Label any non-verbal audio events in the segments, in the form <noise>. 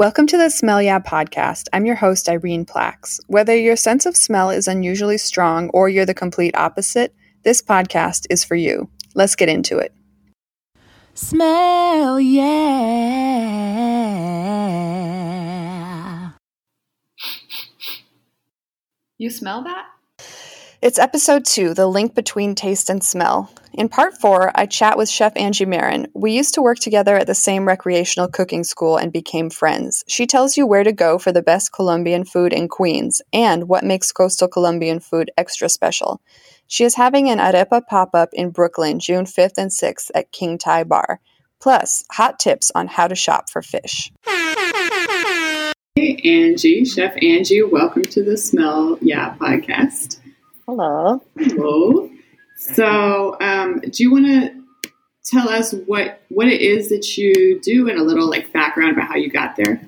Welcome to the Smell Yeah podcast. I'm your host, Irene Plax. Whether your sense of smell is unusually strong or you're the complete opposite, this podcast is for you. Let's get into it. Smell yeah. You smell that? It's episode two The Link Between Taste and Smell. In part four, I chat with Chef Angie Marin. We used to work together at the same recreational cooking school and became friends. She tells you where to go for the best Colombian food in Queens and what makes coastal Colombian food extra special. She is having an arepa pop up in Brooklyn June 5th and 6th at King Thai Bar. Plus, hot tips on how to shop for fish. Hey, Angie, Chef Angie, welcome to the Smell Yeah podcast. Hello. Hello. So, um, do you want to tell us what what it is that you do and a little like background about how you got there?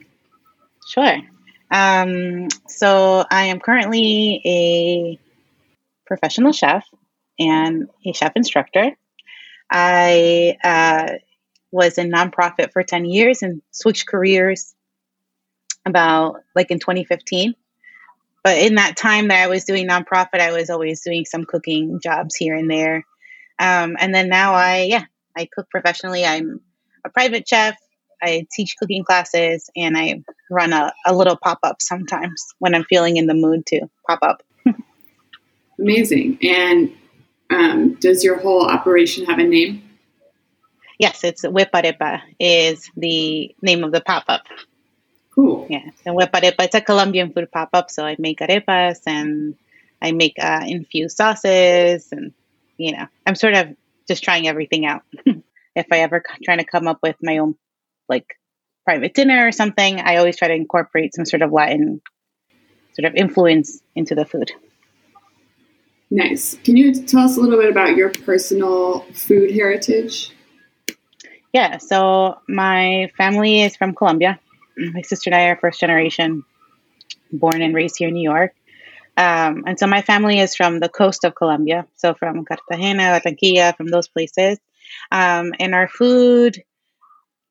Sure. Um, so I am currently a professional chef and a chef instructor. I uh, was in nonprofit for 10 years and switched careers about like in 2015 but in that time that I was doing nonprofit, I was always doing some cooking jobs here and there. Um, and then now I, yeah, I cook professionally. I'm a private chef. I teach cooking classes and I run a, a little pop up sometimes when I'm feeling in the mood to pop up. Amazing. And um, does your whole operation have a name? Yes, it's Whip Arepa is the name of the pop up. Cool. Yeah. And Whip Arepa, it's a Colombian food pop up. So I make arepas and I make uh, infused sauces. And, you know, I'm sort of just trying everything out. <laughs> if I ever trying to come up with my own, like, private dinner or something, I always try to incorporate some sort of Latin sort of influence into the food. Nice. Can you tell us a little bit about your personal food heritage? Yeah, so my family is from Colombia my sister and I are first generation, born and raised here in New York. Um, and so my family is from the coast of Colombia, so from Cartagena, Barranquilla, from those places. Um, and our food,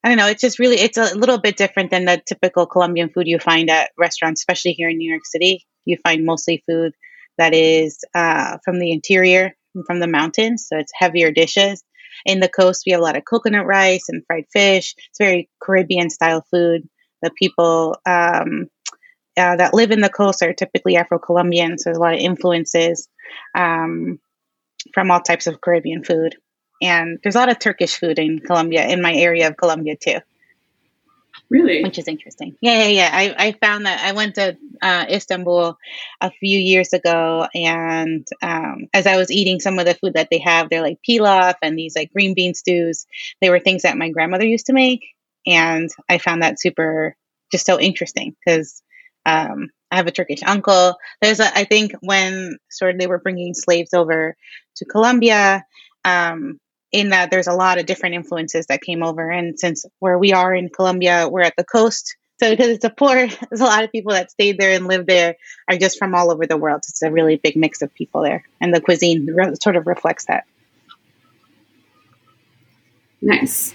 I don't know, it's just really, it's a little bit different than the typical Colombian food you find at restaurants, especially here in New York City. You find mostly food that is uh, from the interior, from the mountains, so it's heavier dishes. In the coast, we have a lot of coconut rice and fried fish. It's very Caribbean style food the people um, uh, that live in the coast are typically Afro Colombian, so there's a lot of influences um, from all types of Caribbean food. And there's a lot of Turkish food in Colombia, in my area of Colombia too. Really? Which is interesting. Yeah, yeah, yeah. I, I found that I went to uh, Istanbul a few years ago, and um, as I was eating some of the food that they have, they're like pilaf and these like green bean stews. They were things that my grandmother used to make, and I found that super just so interesting because um, I have a Turkish uncle. There's a, I think when sort of they were bringing slaves over to Colombia, um, in that there's a lot of different influences that came over. And since where we are in Colombia, we're at the coast. So because it's a port, <laughs> there's a lot of people that stayed there and lived there are just from all over the world. It's a really big mix of people there. And the cuisine re- sort of reflects that. Nice.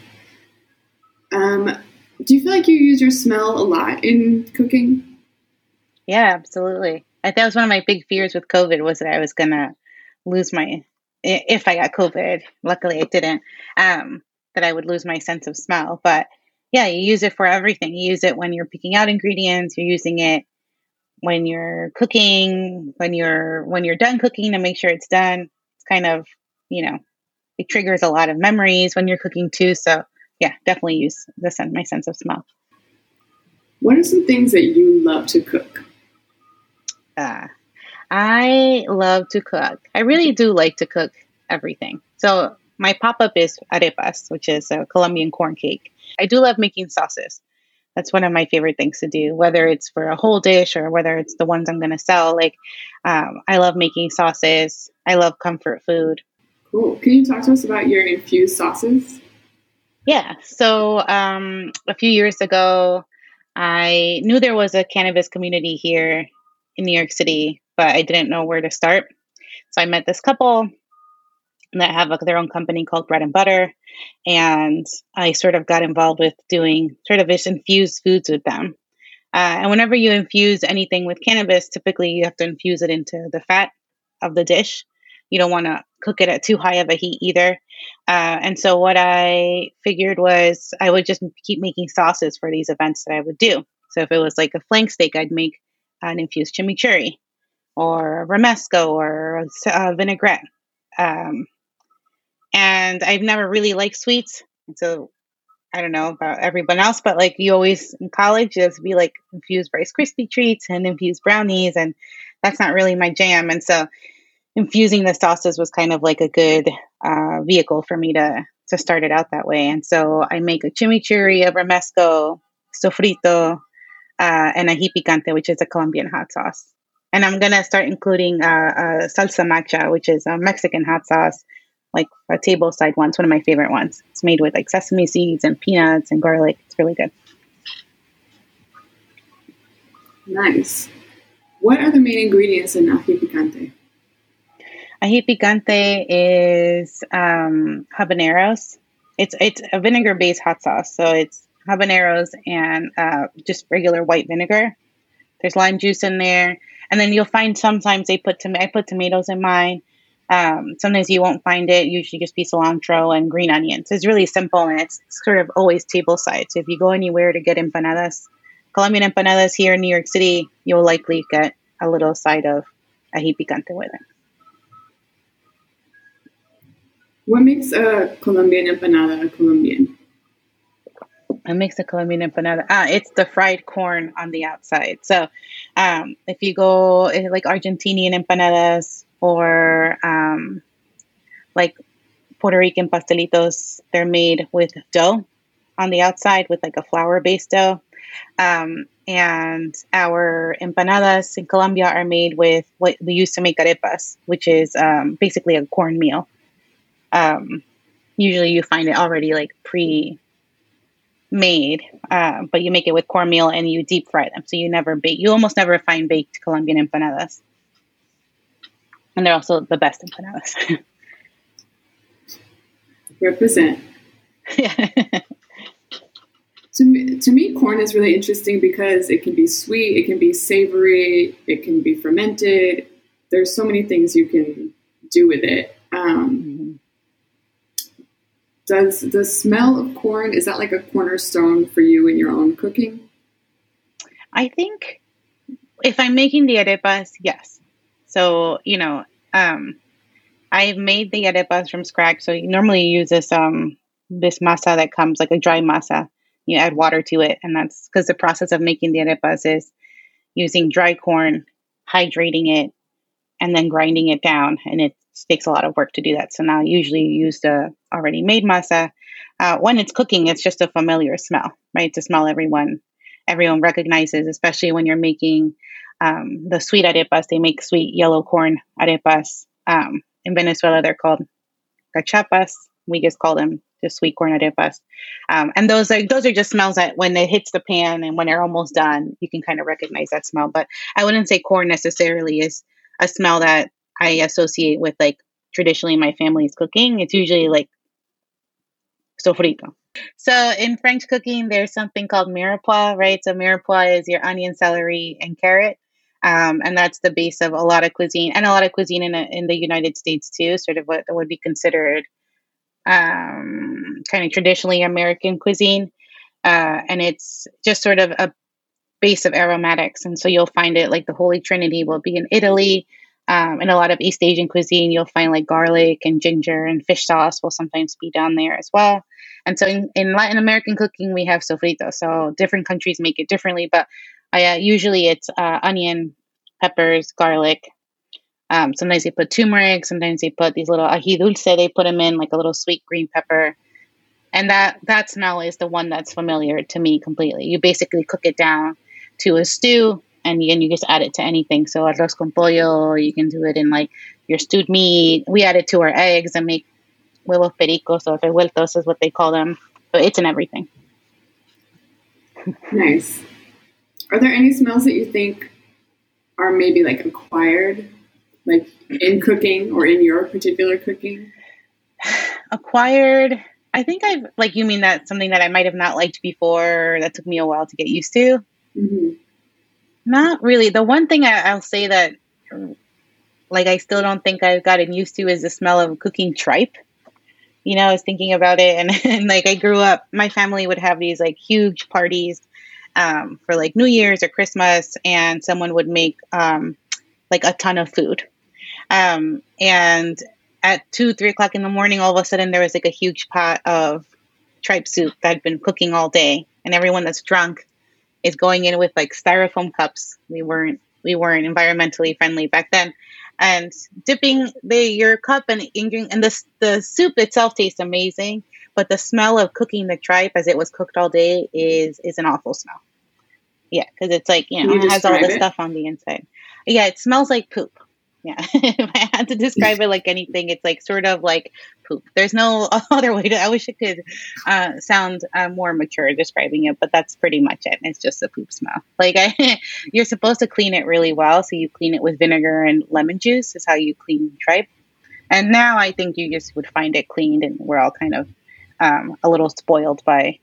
Do you feel like you use your smell a lot in cooking? Yeah, absolutely. I, that was one of my big fears with COVID was that I was gonna lose my if I got COVID. Luckily, I didn't. Um, that I would lose my sense of smell. But yeah, you use it for everything. You use it when you're picking out ingredients. You're using it when you're cooking. When you're when you're done cooking to make sure it's done. It's kind of you know it triggers a lot of memories when you're cooking too. So yeah, definitely use the sense, my sense of smell. What are some things that you love to cook? Uh, I love to cook. I really do like to cook everything. So my pop up is arepas, which is a Colombian corn cake. I do love making sauces. That's one of my favorite things to do, whether it's for a whole dish or whether it's the ones I'm going to sell. Like, um, I love making sauces. I love comfort food. Cool. Can you talk to us about your infused sauces? Yeah. So um, a few years ago, I knew there was a cannabis community here in New York City, but I didn't know where to start. So I met this couple. that have like, their own company called Bread and Butter. And I sort of got involved with doing sort of this infused foods with them. Uh, and whenever you infuse anything with cannabis, typically you have to infuse it into the fat of the dish. You don't want to cook it at too high of a heat either. Uh, and so what I figured was I would just keep making sauces for these events that I would do. So if it was like a flank steak, I'd make an infused chimichurri or a romesco or a vinaigrette. Um, and I've never really liked sweets. So I don't know about everyone else, but like you always in college, just be like infused Rice Krispie treats and infused brownies, and that's not really my jam. And so infusing the sauces was kind of like a good uh, vehicle for me to to start it out that way. And so I make a chimichurri, a romesco, sofrito, uh, and a picante, which is a Colombian hot sauce. And I'm gonna start including uh, salsa macha, which is a Mexican hot sauce, like a table side one. It's one of my favorite ones. It's made with like sesame seeds and peanuts and garlic. It's really good. Nice. What are the main ingredients in ají picante? Ají picante is um, habaneros. It's it's a vinegar based hot sauce, so it's habaneros and uh, just regular white vinegar. There's lime juice in there, and then you'll find sometimes they put tom- I put tomatoes in mine. Um, sometimes you won't find it. Usually just be cilantro and green onions. It's really simple and it's sort of always table side. So if you go anywhere to get empanadas, Colombian empanadas here in New York City, you'll likely get a little side of ají picante with it. What makes a Colombian empanada a Colombian? What makes a Colombian empanada? Ah, it's the fried corn on the outside. So, um, if you go eh, like Argentinian empanadas or um, like Puerto Rican pastelitos, they're made with dough on the outside with like a flour based dough. Um, and our empanadas in Colombia are made with what we used to make arepas, which is um, basically a cornmeal. Um, usually you find it already like pre made, uh, but you make it with cornmeal and you deep fry them. So you never bake, you almost never find baked Colombian empanadas. And they're also the best empanadas. <laughs> Represent. Yeah. <laughs> to, me, to me, corn is really interesting because it can be sweet, it can be savory, it can be fermented. There's so many things you can do with it. Um, mm-hmm does the smell of corn is that like a cornerstone for you in your own cooking? I think if I'm making the arepas, yes. So you know, um, I've made the arepas from scratch. So you normally use this um this masa that comes like a dry masa. You add water to it, and that's because the process of making the arepas is using dry corn, hydrating it, and then grinding it down, and it takes a lot of work to do that. So now I usually use the already made masa. Uh, when it's cooking, it's just a familiar smell, right? It's a smell everyone everyone recognizes, especially when you're making um, the sweet arepas. They make sweet yellow corn arepas. Um, in Venezuela, they're called cachapas. We just call them just sweet corn arepas. Um, and those are those are just smells that when it hits the pan and when they're almost done, you can kind of recognize that smell. But I wouldn't say corn necessarily is a smell that I associate with like traditionally my family's cooking. It's usually like sofrito. So in French cooking, there's something called mirepoix, right? So mirepoix is your onion, celery, and carrot. Um, and that's the base of a lot of cuisine and a lot of cuisine in, a, in the United States too, sort of what would be considered um, kind of traditionally American cuisine. Uh, and it's just sort of a base of aromatics. And so you'll find it like the Holy Trinity will be in Italy. Um, in a lot of East Asian cuisine, you'll find like garlic and ginger and fish sauce will sometimes be down there as well. And so in, in Latin American cooking, we have sofrito. So different countries make it differently, but uh, usually it's uh, onion, peppers, garlic. Um, sometimes they put turmeric. Sometimes they put these little ají dulce. They put them in like a little sweet green pepper. And that, that smell is the one that's familiar to me completely. You basically cook it down to a stew and you, and you just add it to anything. So arroz con pollo, you can do it in like your stewed meat. We add it to our eggs and make huevos pericos or revueltos is what they call them. So it's in everything. <laughs> Nice. Are there any smells that you think are maybe like acquired, like in cooking or in your particular cooking? <sighs> acquired, I think I've like you mean that something that I might have not liked before that took me a while to get used to. Mm-hmm. Not really. The one thing I, I'll say that like I still don't think I've gotten used to is the smell of cooking tripe. You know, I was thinking about it, and, <laughs> and like I grew up, my family would have these like huge parties um, for like New Year's or Christmas, and someone would make um, like a ton of food. Um, and at two, three o'clock in the morning, all of a sudden there was like a huge pot of tripe soup that had been cooking all day, and everyone that's drunk is going in with like styrofoam cups. We weren't we weren't environmentally friendly back then, and dipping the your cup and and the the soup itself tastes amazing, but the smell of cooking the tripe as it was cooked all day is is an awful smell. Yeah, because it's like you know you it has all the stuff on the inside. Yeah, it smells like poop. Yeah, <laughs> if I had to describe it like anything, it's like sort of like poop. There's no <laughs> other way to. I wish it could uh, sound uh, more mature describing it, but that's pretty much it. It's just a poop smell. Like I, <laughs> you're supposed to clean it really well, so you clean it with vinegar and lemon juice. Is how you clean tripe. And now I think you just would find it cleaned, and we're all kind of um, a little spoiled by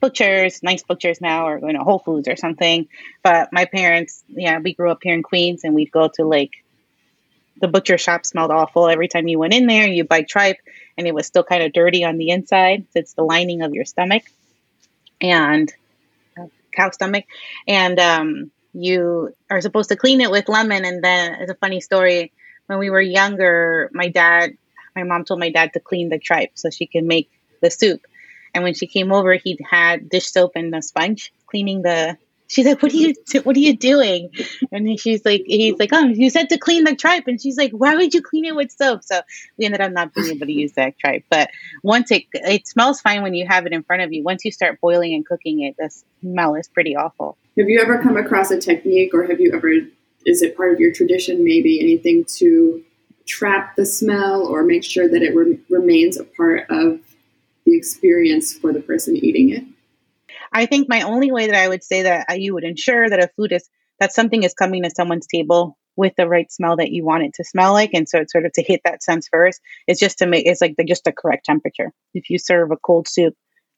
butchers, nice butchers now, or you know Whole Foods or something. But my parents, yeah, we grew up here in Queens, and we'd go to like the butcher shop smelled awful every time you went in there. You buy tripe, and it was still kind of dirty on the inside. It's the lining of your stomach and uh, cow stomach, and um, you are supposed to clean it with lemon. And then it's a funny story. When we were younger, my dad, my mom told my dad to clean the tripe so she could make the soup. And when she came over, he had dish soap and a sponge cleaning the she's like, "What are you? What are you doing?" And she's like, "He's like, oh, you said to clean the tripe," and she's like, "Why would you clean it with soap?" So we ended up not being able to use that tripe. But once it it smells fine when you have it in front of you. Once you start boiling and cooking it, the smell is pretty awful. Have you ever come across a technique, or have you ever? Is it part of your tradition? Maybe anything to trap the smell or make sure that it re- remains a part of the experience for the person eating it? I think my only way that I would say that you would ensure that a food is that something is coming to someone's table with the right smell that you want it to smell like, and so it's sort of to hit that sense first. It's just to make it's like the, just the correct temperature. If you serve a cold soup,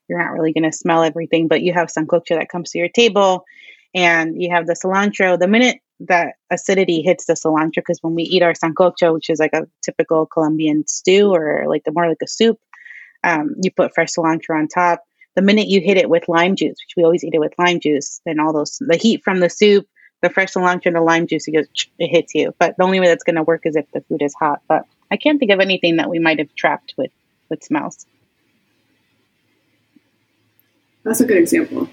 you're not really going to smell everything, but you have sancocho that comes to your table, and you have the cilantro. The minute that acidity hits the cilantro, because when we eat our sancocho, which is like a typical Colombian stew or like the more like a soup, um, you put fresh cilantro on top the minute you hit it with lime juice, which we always eat it with lime juice, then all those the heat from the soup, the fresh cilantro, and the lime juice, it goes <tsk> it hits you. But the only way that's going to work is if the food is hot. But I can't think of anything that we might have trapped with with smells. That's a good example.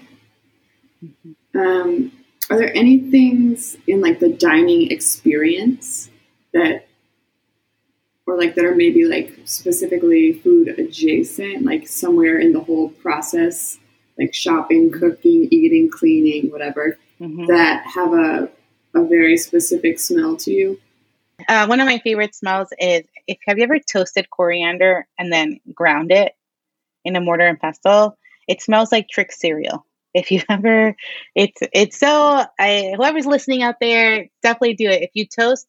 Mm-hmm. Um, are there any things in like the dining experience that or like that are maybe like specifically food adjacent, like somewhere in the whole process, like shopping, cooking, eating, cleaning, whatever, mm-hmm. that have a, a very specific smell to you? Uh, one of my favorite smells is if have you ever toasted coriander and then ground it in a mortar and pestle? It smells like Trix cereal. If you <laughs> ever, it's it's so. I whoever's listening out there, definitely do it. If you toast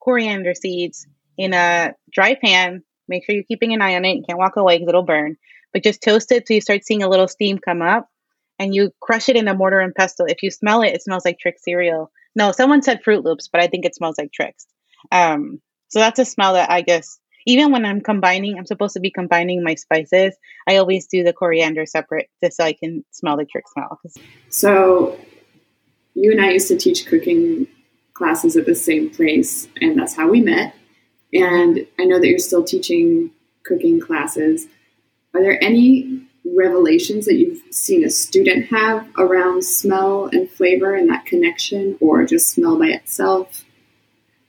coriander seeds in a dry pan. Make sure you're keeping an eye on it. You can't walk away because it'll burn. But just toast it so you start seeing a little steam come up and you crush it in a mortar and pestle. If you smell it, it smells like Trix cereal. No, someone said Froot Loops, but I think it smells like Trix. Um, so that's a smell that I guess even when I'm combining, I'm supposed to be combining my spices. I always do the coriander separate just so I can smell the Trix smell. So you and I used to teach cooking classes at the same place, and that's how we met. And I know that you're still teaching cooking classes. Are there any revelations that you've seen a student have around smell and flavor and that connection, or just smell by itself?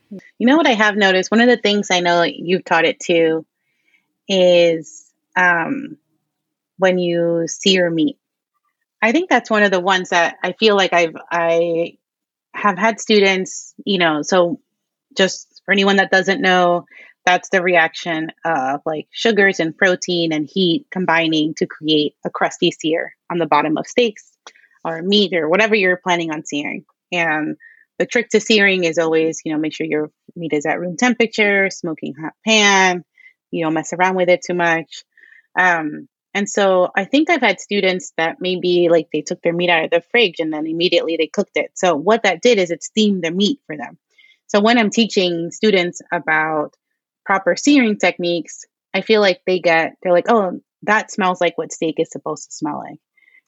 You know what I have noticed? One of the things I know you've taught it to is um, when you sear meat. I think that's one of the ones that I feel like I've I have had students, you know, so just for anyone that doesn't know, that's the reaction of like sugars and protein and heat combining to create a crusty sear on the bottom of steaks or meat or whatever you're planning on searing. And the trick to searing is always, you know, make sure your meat is at room temperature, smoking hot pan, you don't mess around with it too much. Um, and so I think I've had students that maybe like they took their meat out of the fridge and then immediately they cooked it. So what that did is it steamed the meat for them. So when I'm teaching students about proper searing techniques, I feel like they get, they're like, oh, that smells like what steak is supposed to smell like,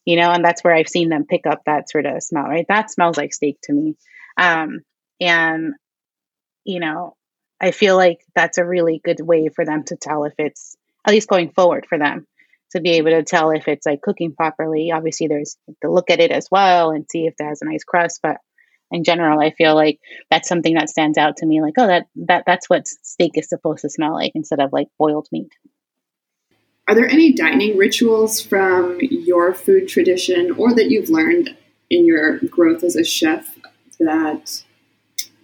you know, and that's where I've seen them pick up that sort of smell, right? That smells like steak to me. Um, and, you know, I feel like that's a really good way for them to tell if it's, at least going forward for them, to be able to tell if it's like cooking properly. Obviously, there's to look at it as well and see if it has a nice crust, but in general, I feel like that's something that stands out to me. Like, oh, that that that's what steak is supposed to smell like instead of like boiled meat. Are there any dining rituals from your food tradition or that you've learned in your growth as a chef that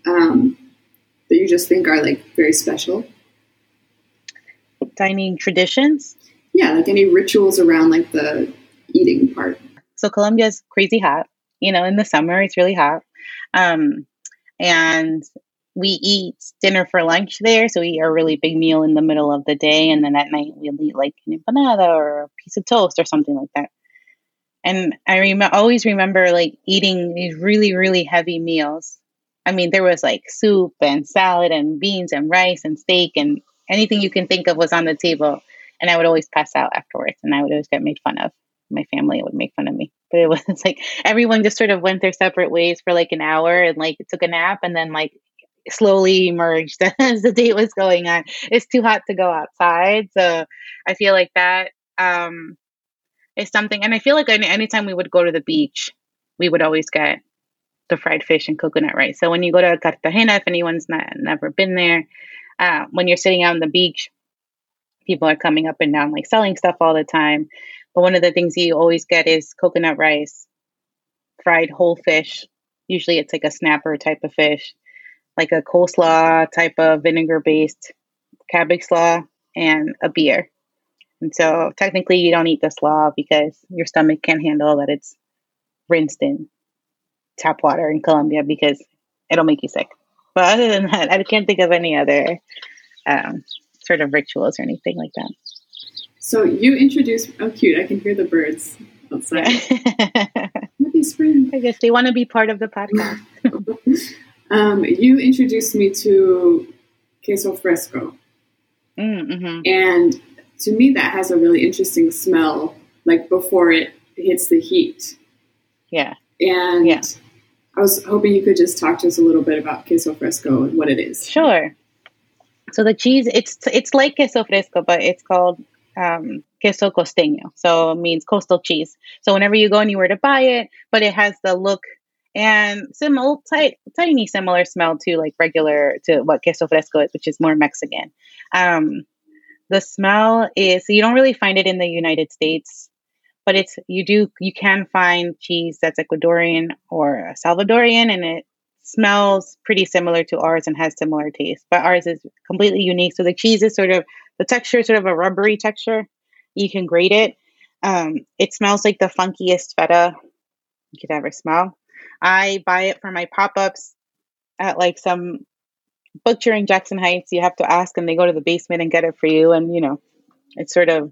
um, that you just think are like very special? Dining traditions? Yeah, like any rituals around like the eating part. So Colombia's crazy hot. You know, in the summer it's really hot. Um, and we eat dinner for lunch there. So we eat a really big meal in the middle of the day. And then at night we'll eat like an empanada or a piece of toast or something like that. And I rem- always remember like eating these really, really heavy meals. I mean, there was like soup and salad and beans and rice and steak and anything you can think of was on the table. And I would always pass out afterwards and I would always get made fun of. My family would make fun of me. <laughs> But it was like everyone just sort of went their separate ways for like an hour and like took a nap and then like slowly emerged <laughs> as the day was going on. It's too hot to go outside. So I feel like that um, is something. And I feel like any, anytime we would go to the beach, we would always get the fried fish and coconut rice. So when you go to Cartagena, if anyone's not never been there, uh, when you're sitting out on the beach, people are coming up and down like selling stuff all the time. But one of the things you always get is coconut rice, fried whole fish. Usually it's like a snapper type of fish, like a coleslaw type of vinegar based cabbage slaw, and a beer. And so technically you don't eat the slaw because your stomach can't handle that it's rinsed in tap water in Colombia because it'll make you sick. But other than that, I can't think of any other um, sort of rituals or anything like that. So you introduced, oh, cute, I can hear the birds outside. <laughs> Happy spring. I guess they want to be part of the podcast. <laughs> um, you introduced me to queso fresco. Mm-hmm. And to me, that has a really interesting smell, like before it hits the heat. Yeah. And yeah. I was hoping you could just talk to us a little bit about queso fresco and what it is. Sure. So the cheese, it's it's like queso fresco, but it's called um, queso costeño. So it means coastal cheese. So whenever you go anywhere to buy it, but it has the look and similar, tight, tiny similar smell to like regular to what queso fresco is, which is more Mexican. Um, the smell is you don't really find it in the United States, but it's you do you can find cheese that's Ecuadorian or Salvadorian, and it smells pretty similar to ours and has similar taste. But ours is completely unique. So the cheese is sort of the texture is sort of a rubbery texture. You can grate it. Um, it smells like the funkiest feta you could ever smell. I buy it for my pop ups at like some butcher in Jackson Heights. You have to ask, and they go to the basement and get it for you. And you know, it's sort of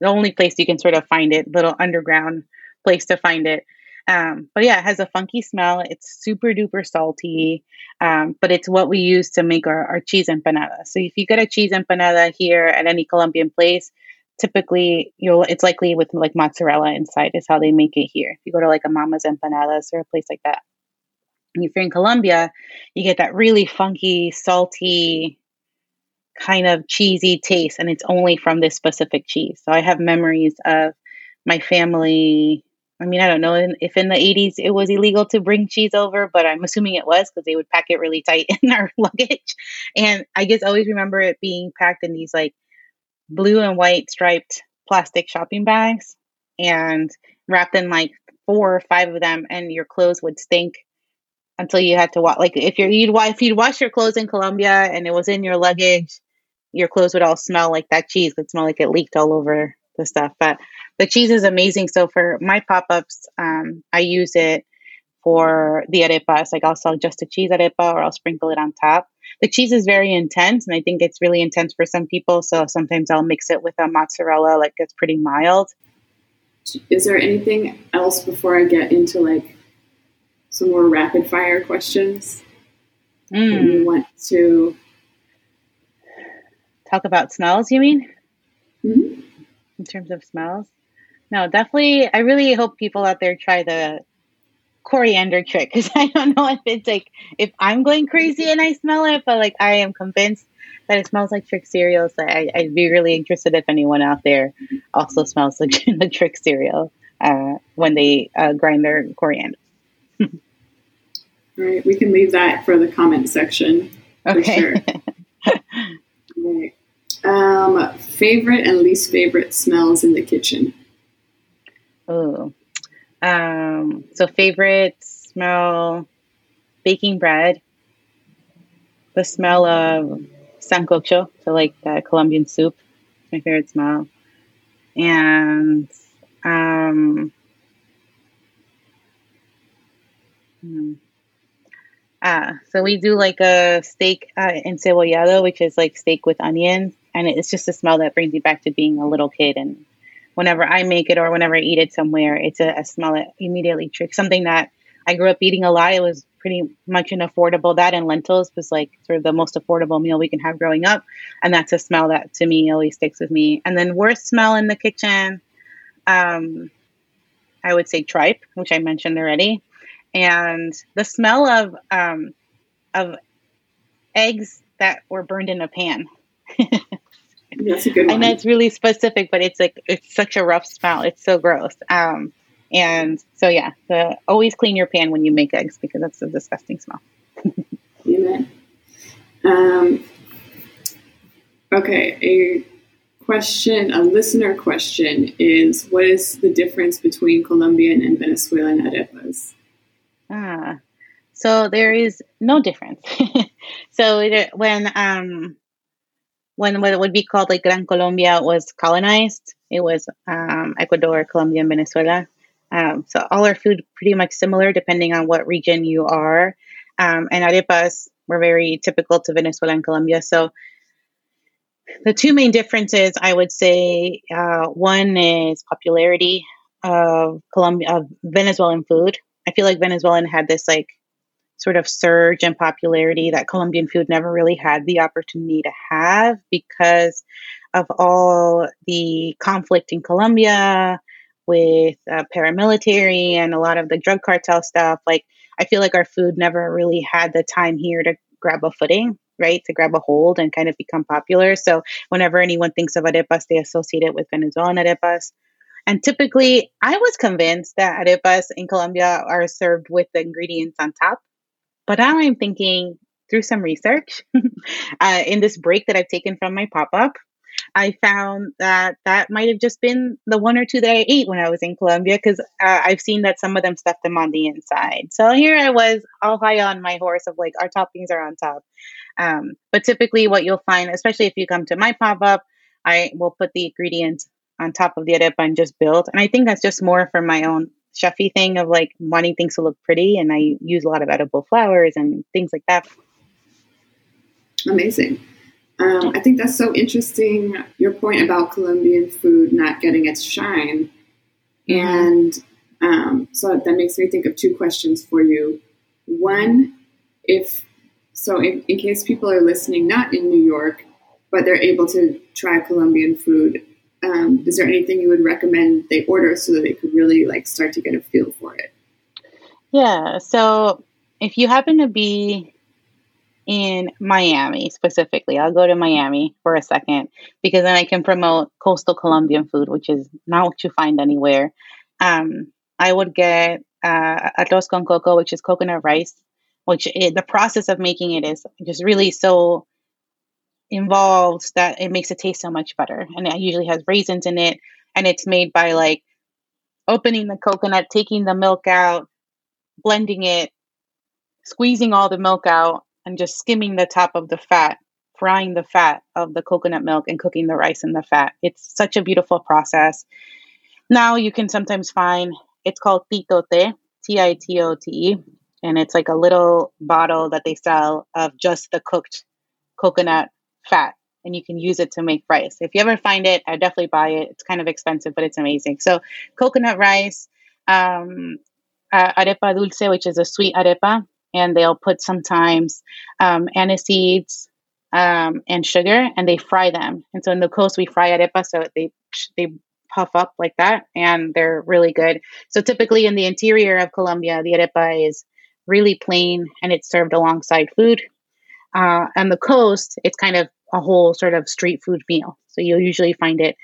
the only place you can sort of find it, little underground place to find it. Um, but yeah, it has a funky smell. It's super duper salty, um, but it's what we use to make our, our cheese empanada. So if you get a cheese empanada here at any Colombian place, typically you'll it's likely with like mozzarella inside is how they make it here. If you go to like a Mama's Empanadas or a place like that, and if you're in Colombia, you get that really funky, salty, kind of cheesy taste, and it's only from this specific cheese. So I have memories of my family I mean, I don't know if in the 80s it was illegal to bring cheese over, but I'm assuming it was because they would pack it really tight <laughs> in our luggage. And I just always remember it being packed in these like blue and white striped plastic shopping bags and wrapped in like four or five of them, and your clothes would stink until you had to wash. Like if you're you'd if you'd wash your clothes in Colombia and it was in your luggage, your clothes would all smell like that cheese. It smelled like it leaked all over the stuff. But the cheese is amazing. So for my pop ups, um, I use it for the arepas. Like I'll sell just a cheese arepa or I'll sprinkle it on top. The cheese is very intense, and I think it's really intense for some people. So sometimes I'll mix it with a mozzarella, like it's pretty mild. Is there anything else before I get into like some more rapid fire questions? Mm. you want to talk about smells? You mean? Mm-hmm. In terms of smells? No, definitely. I really hope people out there try the coriander Trix because <laughs> I don't know if it's like if I'm going crazy and I smell it, but like I am convinced that it smells like Trix cereal. So I, would be really interested if anyone out there also smells <laughs> like the trick cereal uh, when they uh, grind their coriander. All right, we can leave that for the comment section. Okay. Sure. <laughs> right. Um, favorite and least favorite smells in the kitchen. Oh, um, so favorite smell, baking bread. The smell of sancocho, so like the Colombian soup. my favorite smell. And um, hmm. Ah, so we do like a steak uh, encebollado, which is like steak with onions, and it's just a smell that brings you back to being a little kid. And whenever I make it or whenever I eat it somewhere, it's a, a smell that immediately tricks something that I grew up eating a lot. It was pretty much an affordable. That and lentils was like sort of the most affordable meal we can have growing up, and that's a smell that to me always sticks with me. And then worst smell in the kitchen, um, I would say tripe, which I mentioned already and the smell of um, of eggs that were burned in a pan. <laughs> That's a good one. I know it's really specific, but it's like it's such a rough smell. It's so gross. Um, and so yeah, the, always clean your pan when you make eggs because that's a disgusting smell. <laughs> Amen. Um, okay, a question, a listener question is: What is the difference between Colombian and Venezuelan arepas? Ah, so there is no difference. <laughs> so it, when um when what would be called like Gran Colombia was colonized, it was um, Ecuador, Colombia, and Venezuela. Um, so all our food pretty much similar depending on what region you are. Um, and arepas were very typical to Venezuela and Colombia. So the two main differences, I would say, uh, one is popularity of Colombia of Venezuelan food, I feel like Venezuelan had this like sort of surge in popularity that Colombian food never really had the opportunity to have because of all the conflict in Colombia with uh, paramilitary and a lot of the drug cartel stuff. Like, I feel like our food never really had the time here to grab a footing, right? To grab a hold and kind of become popular. So, whenever anyone thinks of arepas, they associate it with Venezuelan arepas. And typically, I was convinced that arepas in Colombia are served with the ingredients on top. But now I'm thinking through some research <laughs> uh, in this break that I've taken from my pop up, I found that that might have just been the one or two that I ate when I was in Colombia because uh, I've seen that some of them stuffed them on the inside. So here I was all high on my horse of like our toppings are on top. Um, but typically, what you'll find, especially if you come to my pop up, I will put the ingredients on top of the arepa and just build. And I think that's just more for my own chefy thing of like wanting things to look pretty. And I use a lot of edible flowers and things like that. Amazing. Um, I think that's so interesting. Your point about Colombian food not getting its shine. And um, so that makes me think of two questions for you. One, if so, in, in case people are listening not in New York, but they're able to try Colombian food, um, is there anything you would recommend they order so that they could really like start to get a feel for it? Yeah. So if you happen to be in Miami specifically, I'll go to Miami for a second because then I can promote coastal Colombian food, which is not what you find anywhere. Um, I would get uh, arroz con coco, which is coconut rice, which the process of making it is just really so involved that it makes it taste so much better. And it usually has raisins in it. And it's made by like opening the coconut, taking the milk out, blending it, squeezing all the milk out, and just skimming the top of the fat, frying the fat of the coconut milk, and cooking the rice in the fat. It's such a beautiful process. Now you can sometimes find it's called titote, T I T O T E, and it's like a little bottle that they sell of just the cooked coconut fat and you can use it to make rice. If you ever find it, I definitely buy it. It's kind of expensive, but it's amazing. So, coconut rice, um, uh, arepa dulce, which is a sweet arepa, and they'll put sometimes um, aniseeds um, and sugar, and they fry them. And so in the coast, we fry arepa, so they they puff up like that, and they're really good. So typically in the interior of Colombia, the arepa is really plain, and it's served alongside food. Uh, on the coast, it's kind of a whole sort of street food meal. So you'll usually find it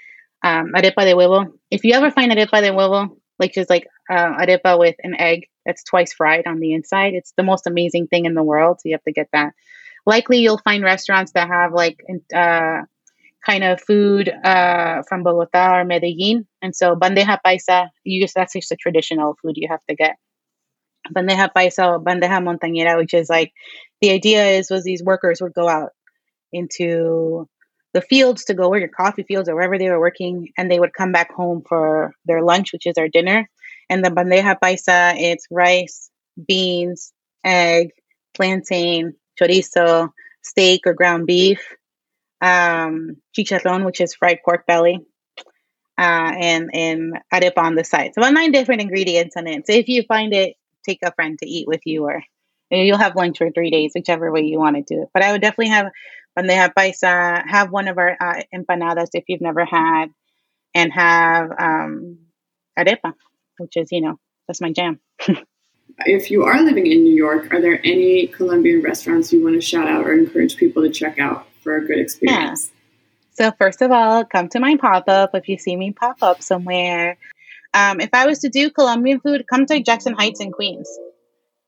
um, arepa de huevo. If you ever find arepa de huevo, like just like uh, arepa with an egg that's twice fried on the inside, it's the most amazing thing in the world. So you have to get that. Likely, you'll find restaurants that have like uh, kind of food uh, from Bogota or Medellin, and so bandeja paisa. You just that's just a traditional food you have to get. Bandeja paisa bandeja montañera, which is like the idea is was these workers would go out into the fields to go work your coffee fields or wherever they were working, and they would come back home for their lunch, which is their dinner. And the bandeja paisa, it's rice, beans, egg, plantain, chorizo, steak or ground beef, um, chicharrón, which is fried pork belly, uh, and and arepa on the side. So about nine different ingredients in it. So if you find it, take a friend to eat with you, or you'll have lunch for three days, whichever way you want to do it. But I would definitely have when they have pizza, have one of our uh, empanadas if you've never had, and have um, arepa, which is, you know, that's my jam. <laughs> if you are living in New York, are there any Colombian restaurants you want to shout out or encourage people to check out for a good experience? Yeah. So, first of all, come to my pop up if you see me pop up somewhere. Um, if I was to do Colombian food, come to Jackson Heights in Queens.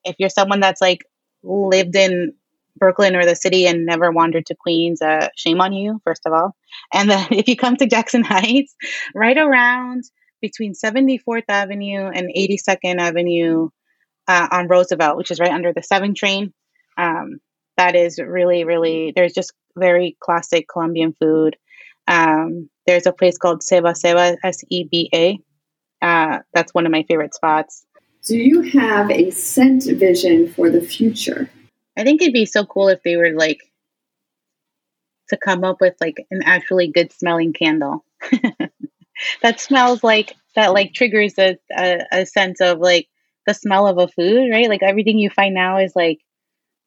If you're someone that's like lived in Brooklyn or the city and never wandered to Queens, uh, shame on you, first of all. And then <laughs> if you come to Jackson Heights, right around between 74th Avenue and 82nd Avenue uh, on Roosevelt, which is right under the 7 train. Um, that is really, really, there's just very classic Colombian food. Um, there's a place called Seba Seba, S E B A. Uh, that's one of my favorite spots. Do you have a scent vision for the future? I think it'd be so cool if they were like to come up with like an actually good smelling candle <laughs> that smells like that like triggers a, a, a sense of like the smell of a food right like everything you find now is like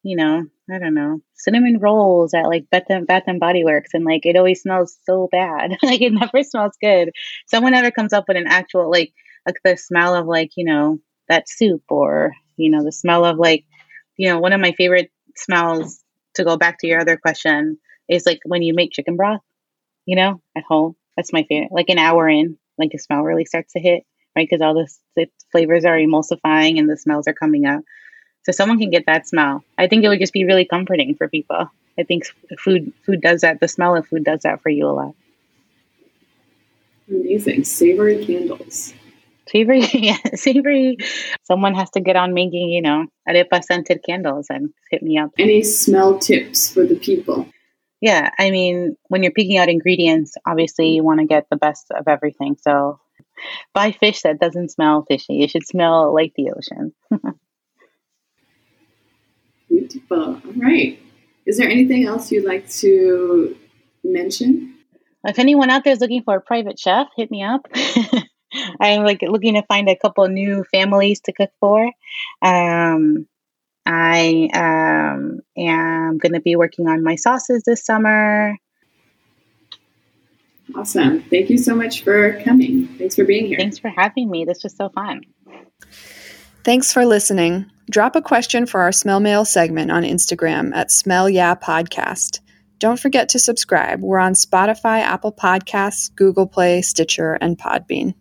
you know i don't know cinnamon rolls at like bath and, bath and body works and like it always smells so bad <laughs> like it never smells good someone ever comes up with an actual like like the smell of like you know that soup or you know the smell of like you know, one of my favorite smells to go back to your other question is like when you make chicken broth, you know, at home. That's my favorite. Like an hour in, like the smell really starts to hit, right? Because all the, flavors are emulsifying and the smells are coming out. So someone can get that smell. I think it would just be really comforting for people. I think food food does that. The smell of food does that for you a lot. Amazing. Savory candles. Savory, <laughs> yeah, savory. Someone has to get on making, you know, arepa scented candles and hit me up. Any smell tips for the people? Yeah, I mean, when you're picking out ingredients, obviously you want to get the best of everything. So buy fish that doesn't smell fishy. It should smell like the ocean. <laughs> Beautiful. All right. Is there anything else you'd like to mention? If anyone out there is looking for a private chef, hit me up. <laughs> I'm like looking to find a couple new families to cook for. Um, I um, am going to be working on my sauces this summer. Awesome. Thank you so much for coming. Thanks for being here. Thanks for having me. This was so fun. Thanks for listening. Drop a question for our Smell Mail segment on Instagram at Smell Yeah Podcast. Don't forget to subscribe. We're on Spotify, Apple Podcasts, Google Play, Stitcher, and Podbean.